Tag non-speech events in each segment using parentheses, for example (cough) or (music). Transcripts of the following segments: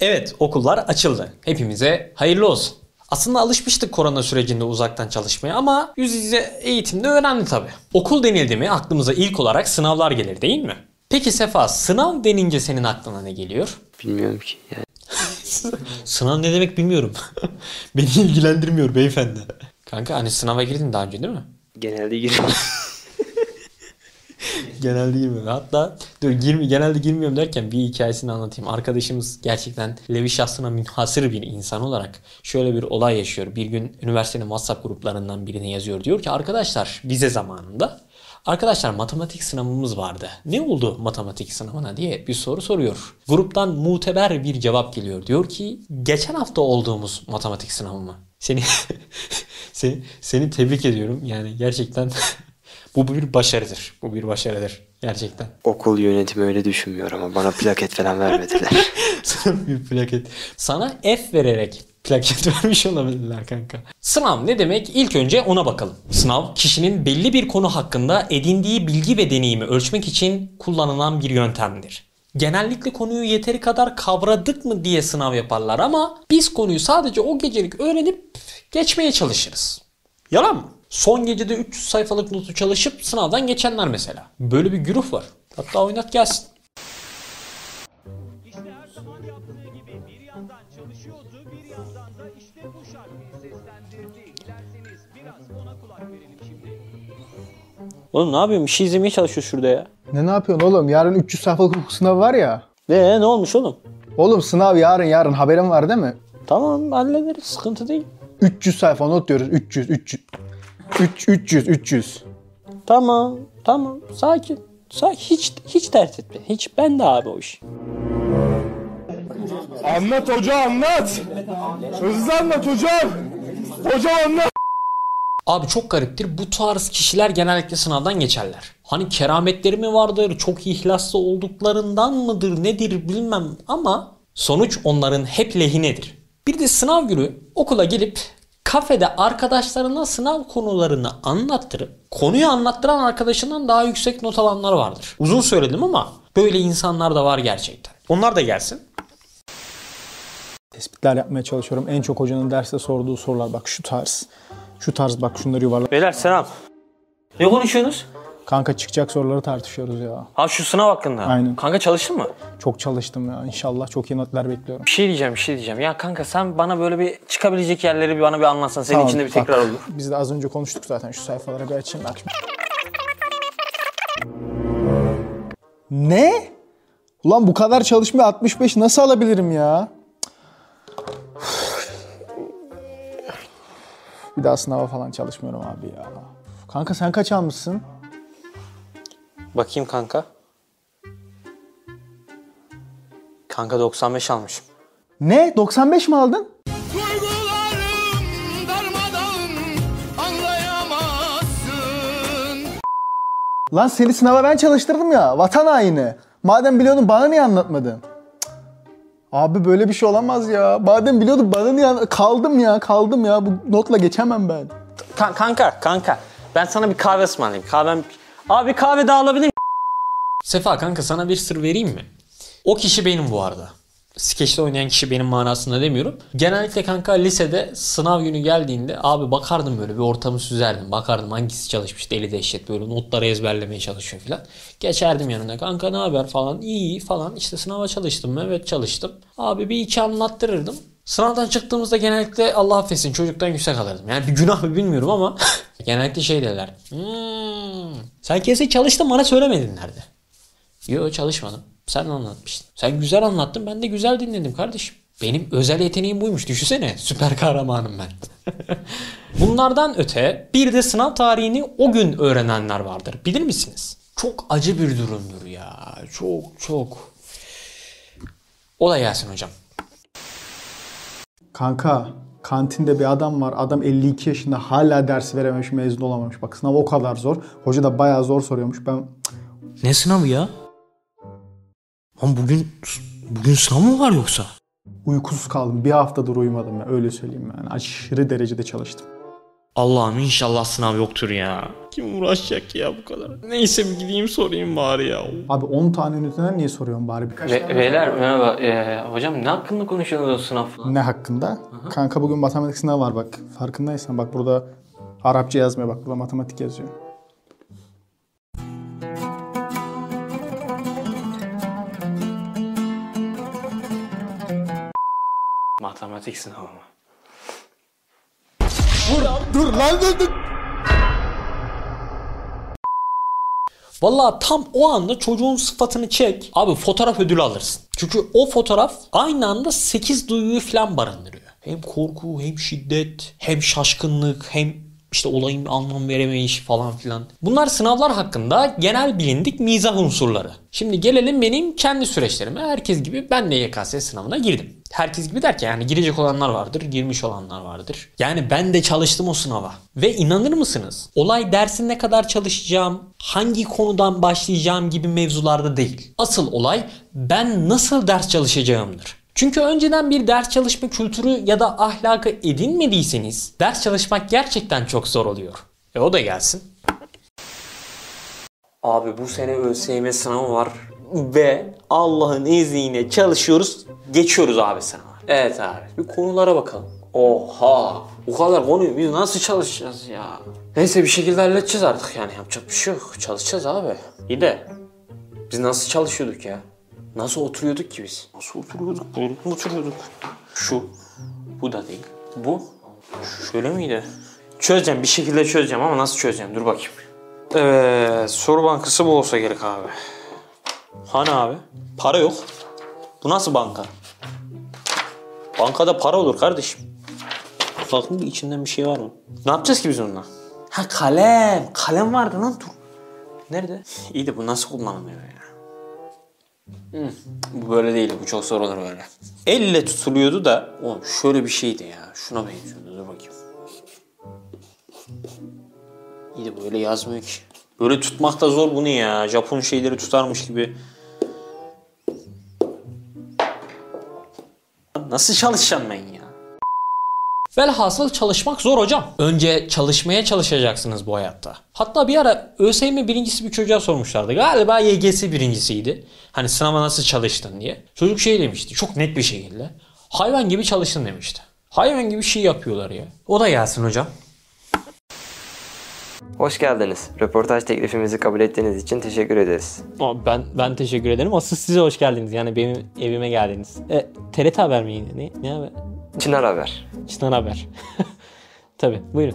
Evet okullar açıldı. Hepimize hayırlı olsun. Aslında alışmıştık korona sürecinde uzaktan çalışmaya ama yüz yüze eğitimde önemli tabi. Okul denildi mi aklımıza ilk olarak sınavlar gelir değil mi? Peki Sefa sınav denince senin aklına ne geliyor? Bilmiyorum ki. Yani (laughs) Sınav ne demek bilmiyorum. (laughs) Beni ilgilendirmiyor beyefendi. Kanka hani sınava girdin daha önce değil mi? genelde giriyorum. (laughs) (laughs) Genelde girmiyorum. Hatta dur girmi, genelde girmiyorum derken bir hikayesini anlatayım. Arkadaşımız gerçekten Levi şahsına münhasır bir insan olarak şöyle bir olay yaşıyor. Bir gün üniversitenin WhatsApp gruplarından birine yazıyor. Diyor ki arkadaşlar vize zamanında Arkadaşlar matematik sınavımız vardı. Ne oldu matematik sınavına diye bir soru soruyor. Gruptan muteber bir cevap geliyor. Diyor ki geçen hafta olduğumuz matematik sınavı mı? Seni (laughs) seni, seni tebrik ediyorum. Yani gerçekten (laughs) bu bir başarıdır. Bu bir başarıdır. Gerçekten. Okul yönetimi öyle düşünmüyor ama bana plaket falan vermediler. Sana (laughs) bir plaket. Sana F vererek plaket (laughs) vermiş olabilirler kanka. Sınav ne demek? İlk önce ona bakalım. Sınav kişinin belli bir konu hakkında edindiği bilgi ve deneyimi ölçmek için kullanılan bir yöntemdir. Genellikle konuyu yeteri kadar kavradık mı diye sınav yaparlar ama biz konuyu sadece o gecelik öğrenip geçmeye çalışırız. Yalan mı? Son gecede 300 sayfalık notu çalışıp sınavdan geçenler mesela. Böyle bir güruh var. Hatta oynat gelsin. İşte her zaman yaptığı gibi bir yandan çalışıyordu, bir yandan da işte bu şarkıyı seslendirdi. Dilerseniz biraz ona kulak verelim şimdi. Oğlum ne yapıyorsun? Bir şey izlemeye çalışıyoruz şurada ya. Ne ne yapıyorsun oğlum? Yarın 300 sayfalık hukuk sınavı var ya. Ee ne olmuş oğlum? Oğlum sınav yarın yarın haberin var değil mi? Tamam hallederiz. Sıkıntı değil. 300 sayfa not diyoruz. 300 300. 3 300 300. Tamam. Tamam. Sakin. Sakin. Hiç hiç dert etme. Hiç ben de abi o iş. Anlat hoca anlat. Hızlı anlat hocam. Hocam anlat. Abi çok gariptir. Bu tarz kişiler genellikle sınavdan geçerler. Hani kerametleri mi vardır, çok ihlaslı olduklarından mıdır, nedir bilmem ama sonuç onların hep lehinedir. Bir de sınav günü okula gelip kafede arkadaşlarına sınav konularını anlattırıp konuyu anlattıran arkadaşından daha yüksek not alanlar vardır. Uzun söyledim ama böyle insanlar da var gerçekten. Onlar da gelsin. Tespitler yapmaya çalışıyorum. En çok hocanın derste sorduğu sorular bak şu tarz. Şu tarz bak şunları yuvarla. Beyler selam. Ne konuşuyorsunuz? Kanka çıkacak soruları tartışıyoruz ya. Ha şu sınav hakkında. Aynen. Kanka çalıştın mı? Çok çalıştım ya. İnşallah çok iyi notlar bekliyorum. Bir şey diyeceğim, bir şey diyeceğim. Ya kanka sen bana böyle bir çıkabilecek yerleri bir bana bir anlatsan. Senin Tamam, için de bir bak, tekrar olur. Biz de az önce konuştuk zaten şu sayfalara bir açayım bak. Ne? Ulan bu kadar çalışmaya 65 nasıl alabilirim ya? Bir daha sınava falan çalışmıyorum abi ya. Kanka sen kaç almışsın? Bakayım kanka. Kanka 95 almışım. Ne? 95 mi aldın? Lan seni sınava ben çalıştırdım ya. Vatan haini. Madem biliyordun bana niye anlatmadın? Cık. Abi böyle bir şey olamaz ya. Madem biliyordun bana niye Kaldım ya kaldım ya. Bu notla geçemem ben. Ka- kanka, kanka. Ben sana bir kahve ısmarlayayım. Kahvem... Abi kahve daha alabilir Sefa kanka sana bir sır vereyim mi? O kişi benim bu arada. Skeçte oynayan kişi benim manasında demiyorum. Genellikle kanka lisede sınav günü geldiğinde abi bakardım böyle bir ortamı süzerdim. Bakardım hangisi çalışmış deli dehşet böyle notları ezberlemeye çalışıyor falan. Geçerdim yanına kanka ne haber falan iyi falan işte sınava çalıştım mı? Evet çalıştım. Abi bir iki anlattırırdım. Sınavdan çıktığımızda genellikle Allah affetsin çocuktan yüksek alırdım. Yani bir günah mı bilmiyorum ama (laughs) genellikle şey derler. "Hmm, sen kesin çalıştın bana söylemedin nerede? Yo çalışmadım. Sen anlatmıştın. Sen güzel anlattın ben de güzel dinledim kardeşim. Benim özel yeteneğim buymuş. Düşünsene süper kahramanım ben. (laughs) Bunlardan öte bir de sınav tarihini o gün öğrenenler vardır. Bilir misiniz? Çok acı bir durumdur ya. Çok çok. O da gelsin hocam. Kanka kantinde bir adam var. Adam 52 yaşında hala ders verememiş, mezun olamamış. Bak sınav o kadar zor. Hoca da bayağı zor soruyormuş. Ben Ne sınavı ya? Lan bugün bugün sınav mı var yoksa? uykusuz kaldım. Bir haftadır uyumadım ya. Öyle söyleyeyim yani. Aşırı derecede çalıştım. Allah'ım inşallah sınav yoktur ya. Kim uğraşacak ya bu kadar? Neyse bir gideyim sorayım bari ya. Abi 10 tane üniteden niye soruyorsun bari birkaç Ve, tane? beyler merhaba. Ee, hocam ne hakkında konuşuyorsunuz o sınav falan? Ne hakkında? Kanka bugün matematik sınavı var bak. Farkındaysan bak burada Arapça yazmıyor bak burada matematik yazıyor. Matematik sınavı mı? Dur lan dur dur. Vallahi tam o anda çocuğun sıfatını çek. Abi fotoğraf ödülü alırsın. Çünkü o fotoğraf aynı anda 8 duyguyu falan barındırıyor. Hem korku, hem şiddet, hem şaşkınlık, hem işte olayın anlam veremeyişi falan filan. Bunlar sınavlar hakkında genel bilindik mizah unsurları. Şimdi gelelim benim kendi süreçlerime. Herkes gibi ben de YKS sınavına girdim. Herkes gibi derken yani girecek olanlar vardır, girmiş olanlar vardır. Yani ben de çalıştım o sınava. Ve inanır mısınız? Olay dersin ne kadar çalışacağım, hangi konudan başlayacağım gibi mevzularda değil. Asıl olay ben nasıl ders çalışacağımdır. Çünkü önceden bir ders çalışma kültürü ya da ahlakı edinmediyseniz ders çalışmak gerçekten çok zor oluyor. E o da gelsin. Abi bu sene ÖSYM sınavı var ve Allah'ın izniyle çalışıyoruz, geçiyoruz abi sınava. Evet abi bir konulara bakalım. Oha bu kadar konuyu biz nasıl çalışacağız ya? Neyse bir şekilde halledeceğiz artık yani yapacak bir şey yok. Çalışacağız abi. İyi de biz nasıl çalışıyorduk ya? Nasıl oturuyorduk ki biz? Nasıl oturuyorduk? Mi oturuyorduk? Şu. Bu da değil. Bu. Şöyle miydi? Çözeceğim. Bir şekilde çözeceğim ama nasıl çözeceğim? Dur bakayım. Evet. Soru bankası bu olsa gerek abi. Hani abi? Para yok. Bu nasıl banka? Bankada para olur kardeşim. Bakın içinden bir şey var mı? Ne yapacağız ki biz onunla? Ha kalem. Kalem vardı lan dur. Nerede? İyi de bu nasıl kullanılıyor ya? Bu böyle değil. Bu çok zor olur böyle. Elle tutuluyordu da oğlum şöyle bir şeydi ya. Şuna benziyordu. Dur bakayım. İyi de böyle yazmıyor ki. Böyle tutmak da zor bu ne ya? Japon şeyleri tutarmış gibi. Nasıl çalışacağım ben ya? Velhasıl çalışmak zor hocam. Önce çalışmaya çalışacaksınız bu hayatta. Hatta bir ara ÖSYM birincisi bir çocuğa sormuşlardı. Galiba YGS birincisiydi. Hani sınava nasıl çalıştın diye. Çocuk şey demişti çok net bir şekilde. Hayvan gibi çalıştın demişti. Hayvan gibi şey yapıyorlar ya. O da gelsin hocam. Hoş geldiniz. Röportaj teklifimizi kabul ettiğiniz için teşekkür ederiz. Ben ben teşekkür ederim. Asıl size hoş geldiniz. Yani benim evime geldiniz. E, TRT haber mi yine? Ne, ne haber? Çınar Haber. Çınar haber. (laughs) Tabii buyurun.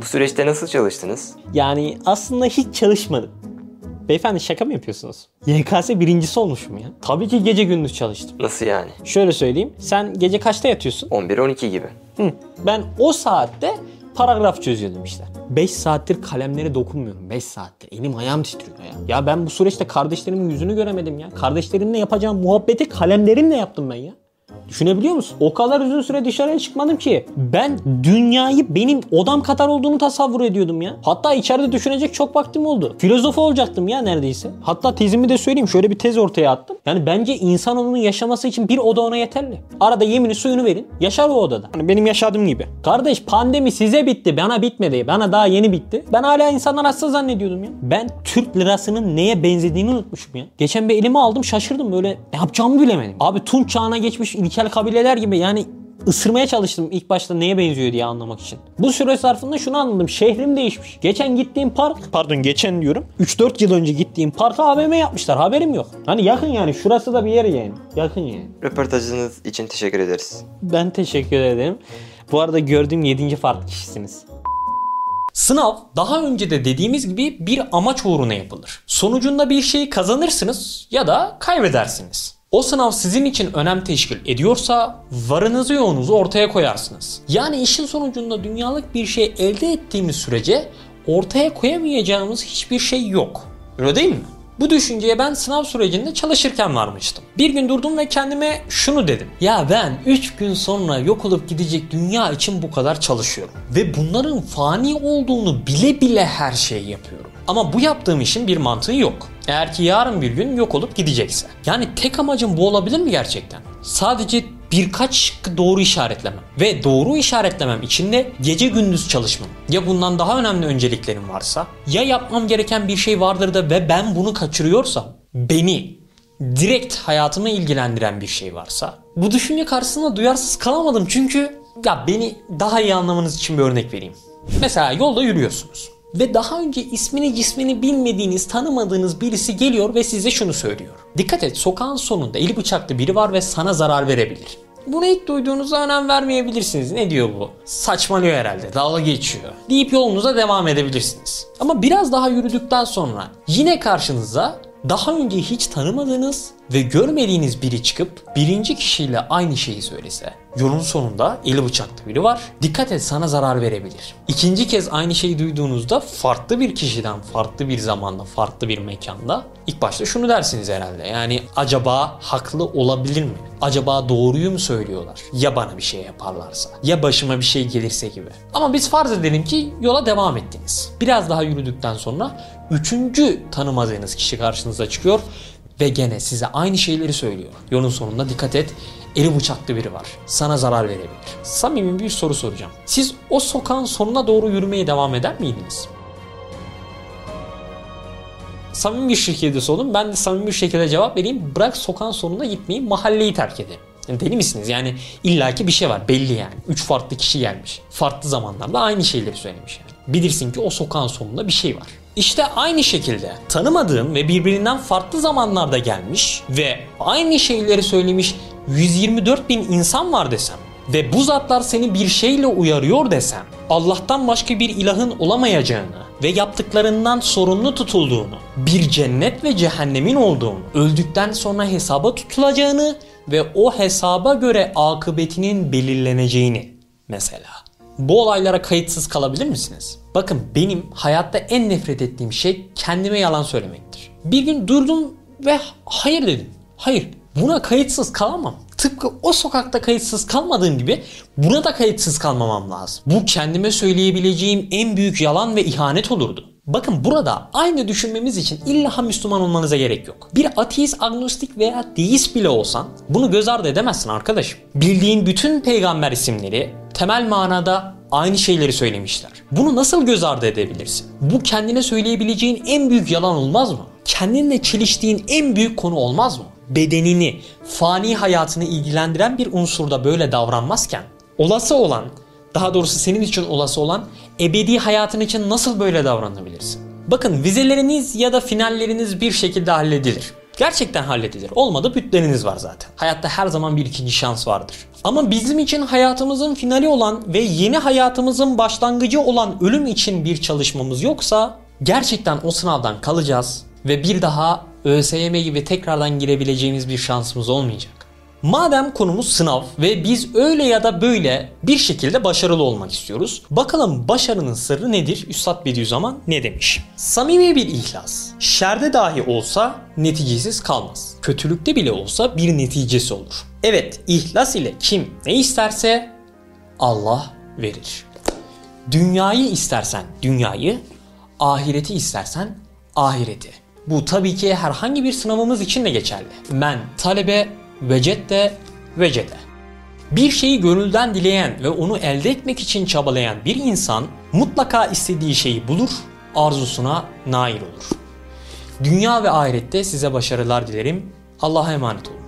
Bu süreçte nasıl çalıştınız? Yani aslında hiç çalışmadım. Beyefendi şaka mı yapıyorsunuz? YKS birincisi olmuşum ya. Tabii ki gece gündüz çalıştım. Nasıl yani? Şöyle söyleyeyim. Sen gece kaçta yatıyorsun? 11-12 gibi. Hı. Ben o saatte paragraf çözüyordum işte. 5 saattir kalemlere dokunmuyorum. 5 saattir. Elim ayağım titriyor ya. Ya ben bu süreçte kardeşlerimin yüzünü göremedim ya. Kardeşlerimle yapacağım muhabbeti kalemlerimle yaptım ben ya. Düşünebiliyor musun? O kadar uzun süre dışarıya çıkmadım ki. Ben dünyayı benim odam kadar olduğunu tasavvur ediyordum ya. Hatta içeride düşünecek çok vaktim oldu. Filozof olacaktım ya neredeyse. Hatta tezimi de söyleyeyim. Şöyle bir tez ortaya attım. Yani bence insanoğlunun yaşaması için bir oda ona yeterli. Arada yemini suyunu verin. Yaşar o odada. Hani benim yaşadığım gibi. Kardeş pandemi size bitti. Bana bitmedi. Bana daha yeni bitti. Ben hala insanlar hasta zannediyordum ya. Ben Türk lirasının neye benzediğini unutmuşum ya. Geçen bir elime aldım şaşırdım böyle. Ne yapacağımı bilemedim. Abi Tunç çağına geçmiş ilkel kabileler gibi yani ısırmaya çalıştım ilk başta neye benziyor diye anlamak için. Bu süre zarfında şunu anladım. Şehrim değişmiş. Geçen gittiğim park, pardon geçen diyorum. 3-4 yıl önce gittiğim parka AVM yapmışlar. Haberim yok. Hani yakın yani. Şurası da bir yer yani. Yakın yani. Röportajınız için teşekkür ederiz. Ben teşekkür ederim. Bu arada gördüğüm 7. farklı kişisiniz. Sınav daha önce de dediğimiz gibi bir amaç uğruna yapılır. Sonucunda bir şeyi kazanırsınız ya da kaybedersiniz. O sınav sizin için önem teşkil ediyorsa varınızı yoğunuzu ortaya koyarsınız. Yani işin sonucunda dünyalık bir şey elde ettiğimiz sürece ortaya koyamayacağımız hiçbir şey yok. Öyle değil mi? Bu düşünceye ben sınav sürecinde çalışırken varmıştım. Bir gün durdum ve kendime şunu dedim. Ya ben 3 gün sonra yok olup gidecek dünya için bu kadar çalışıyorum. Ve bunların fani olduğunu bile bile her şeyi yapıyorum. Ama bu yaptığım işin bir mantığı yok. Eğer ki yarın bir gün yok olup gidecekse. Yani tek amacım bu olabilir mi gerçekten? Sadece birkaç şıkkı doğru işaretlemem. Ve doğru işaretlemem için de gece gündüz çalışmam. Ya bundan daha önemli önceliklerim varsa ya yapmam gereken bir şey vardır da ve ben bunu kaçırıyorsam beni direkt hayatımı ilgilendiren bir şey varsa bu düşünce karşısında duyarsız kalamadım çünkü ya beni daha iyi anlamanız için bir örnek vereyim. Mesela yolda yürüyorsunuz ve daha önce ismini cismini bilmediğiniz, tanımadığınız birisi geliyor ve size şunu söylüyor. Dikkat et sokağın sonunda eli bıçaklı biri var ve sana zarar verebilir. Bunu ilk duyduğunuzda önem vermeyebilirsiniz. Ne diyor bu? Saçmalıyor herhalde, dalga geçiyor. Deyip yolunuza devam edebilirsiniz. Ama biraz daha yürüdükten sonra yine karşınıza daha önce hiç tanımadığınız ve görmediğiniz biri çıkıp birinci kişiyle aynı şeyi söylese. Yolun sonunda eli bıçaklı biri var. Dikkat et sana zarar verebilir. İkinci kez aynı şeyi duyduğunuzda farklı bir kişiden, farklı bir zamanda, farklı bir mekanda ilk başta şunu dersiniz herhalde. Yani acaba haklı olabilir mi? Acaba doğruyu mu söylüyorlar? Ya bana bir şey yaparlarsa? Ya başıma bir şey gelirse gibi. Ama biz farz edelim ki yola devam ettiniz. Biraz daha yürüdükten sonra üçüncü tanımadığınız kişi karşınıza çıkıyor ve gene size aynı şeyleri söylüyor. Yolun sonunda dikkat et eli bıçaklı biri var. Sana zarar verebilir. Samimi bir soru soracağım. Siz o sokağın sonuna doğru yürümeye devam eder miydiniz? Samimi bir şekilde sorun. Ben de samimi bir şekilde cevap vereyim. Bırak sokağın sonuna gitmeyi mahalleyi terk edin. Deli misiniz? Yani illaki bir şey var belli yani. Üç farklı kişi gelmiş. Farklı zamanlarda aynı şeyleri söylemiş yani. Bilirsin ki o sokağın sonunda bir şey var. İşte aynı şekilde tanımadığım ve birbirinden farklı zamanlarda gelmiş ve aynı şeyleri söylemiş 124 bin insan var desem ve bu zatlar seni bir şeyle uyarıyor desem Allah'tan başka bir ilahın olamayacağını ve yaptıklarından sorumlu tutulduğunu, bir cennet ve cehennemin olduğunu, öldükten sonra hesaba tutulacağını ve o hesaba göre akıbetinin belirleneceğini mesela. Bu olaylara kayıtsız kalabilir misiniz? Bakın benim hayatta en nefret ettiğim şey kendime yalan söylemektir. Bir gün durdum ve hayır dedim. Hayır buna kayıtsız kalamam. Tıpkı o sokakta kayıtsız kalmadığım gibi buna da kayıtsız kalmamam lazım. Bu kendime söyleyebileceğim en büyük yalan ve ihanet olurdu. Bakın burada aynı düşünmemiz için illa Müslüman olmanıza gerek yok. Bir ateist, agnostik veya deist bile olsan bunu göz ardı edemezsin arkadaşım. Bildiğin bütün peygamber isimleri temel manada aynı şeyleri söylemişler. Bunu nasıl göz ardı edebilirsin? Bu kendine söyleyebileceğin en büyük yalan olmaz mı? Kendinle çeliştiğin en büyük konu olmaz mı? Bedenini, fani hayatını ilgilendiren bir unsurda böyle davranmazken olası olan, daha doğrusu senin için olası olan ebedi hayatın için nasıl böyle davranabilirsin? Bakın vizeleriniz ya da finalleriniz bir şekilde halledilir. Gerçekten halledilir. Olmadı bütleriniz var zaten. Hayatta her zaman bir ikinci şans vardır. Ama bizim için hayatımızın finali olan ve yeni hayatımızın başlangıcı olan ölüm için bir çalışmamız yoksa gerçekten o sınavdan kalacağız ve bir daha ÖSYM gibi tekrardan girebileceğimiz bir şansımız olmayacak. Madem konumuz sınav ve biz öyle ya da böyle bir şekilde başarılı olmak istiyoruz. Bakalım başarının sırrı nedir? Üstad Bediüzzaman ne demiş? Samimi bir ihlas. Şerde dahi olsa neticesiz kalmaz. Kötülükte bile olsa bir neticesi olur. Evet, ihlas ile kim ne isterse Allah verir. Dünyayı istersen dünyayı, ahireti istersen ahireti. Bu tabii ki herhangi bir sınavımız için de geçerli. Men talebe vecette vecede. Bir şeyi gönülden dileyen ve onu elde etmek için çabalayan bir insan mutlaka istediği şeyi bulur, arzusuna nail olur. Dünya ve ahirette size başarılar dilerim. Allah'a emanet olun.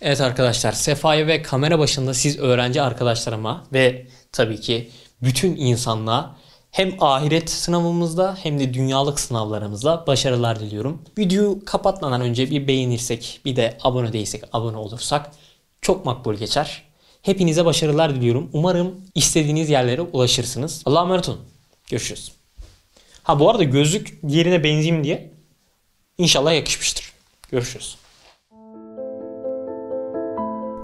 Evet arkadaşlar Sefa'ya ve kamera başında siz öğrenci arkadaşlarıma ve tabii ki bütün insanlığa hem ahiret sınavımızda hem de dünyalık sınavlarımızda başarılar diliyorum. Videoyu kapatmadan önce bir beğenirsek bir de abone değilsek abone olursak çok makbul geçer. Hepinize başarılar diliyorum. Umarım istediğiniz yerlere ulaşırsınız. Allah'a emanet olun. Görüşürüz. Ha bu arada gözlük yerine benzeyeyim diye inşallah yakışmıştır. Görüşürüz.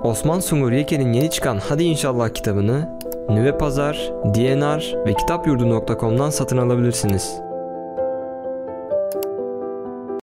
Osman Sungur Yeken'in yeni çıkan Hadi İnşallah kitabını Nüve Pazar, DNR ve kitapyurdu.com'dan satın alabilirsiniz.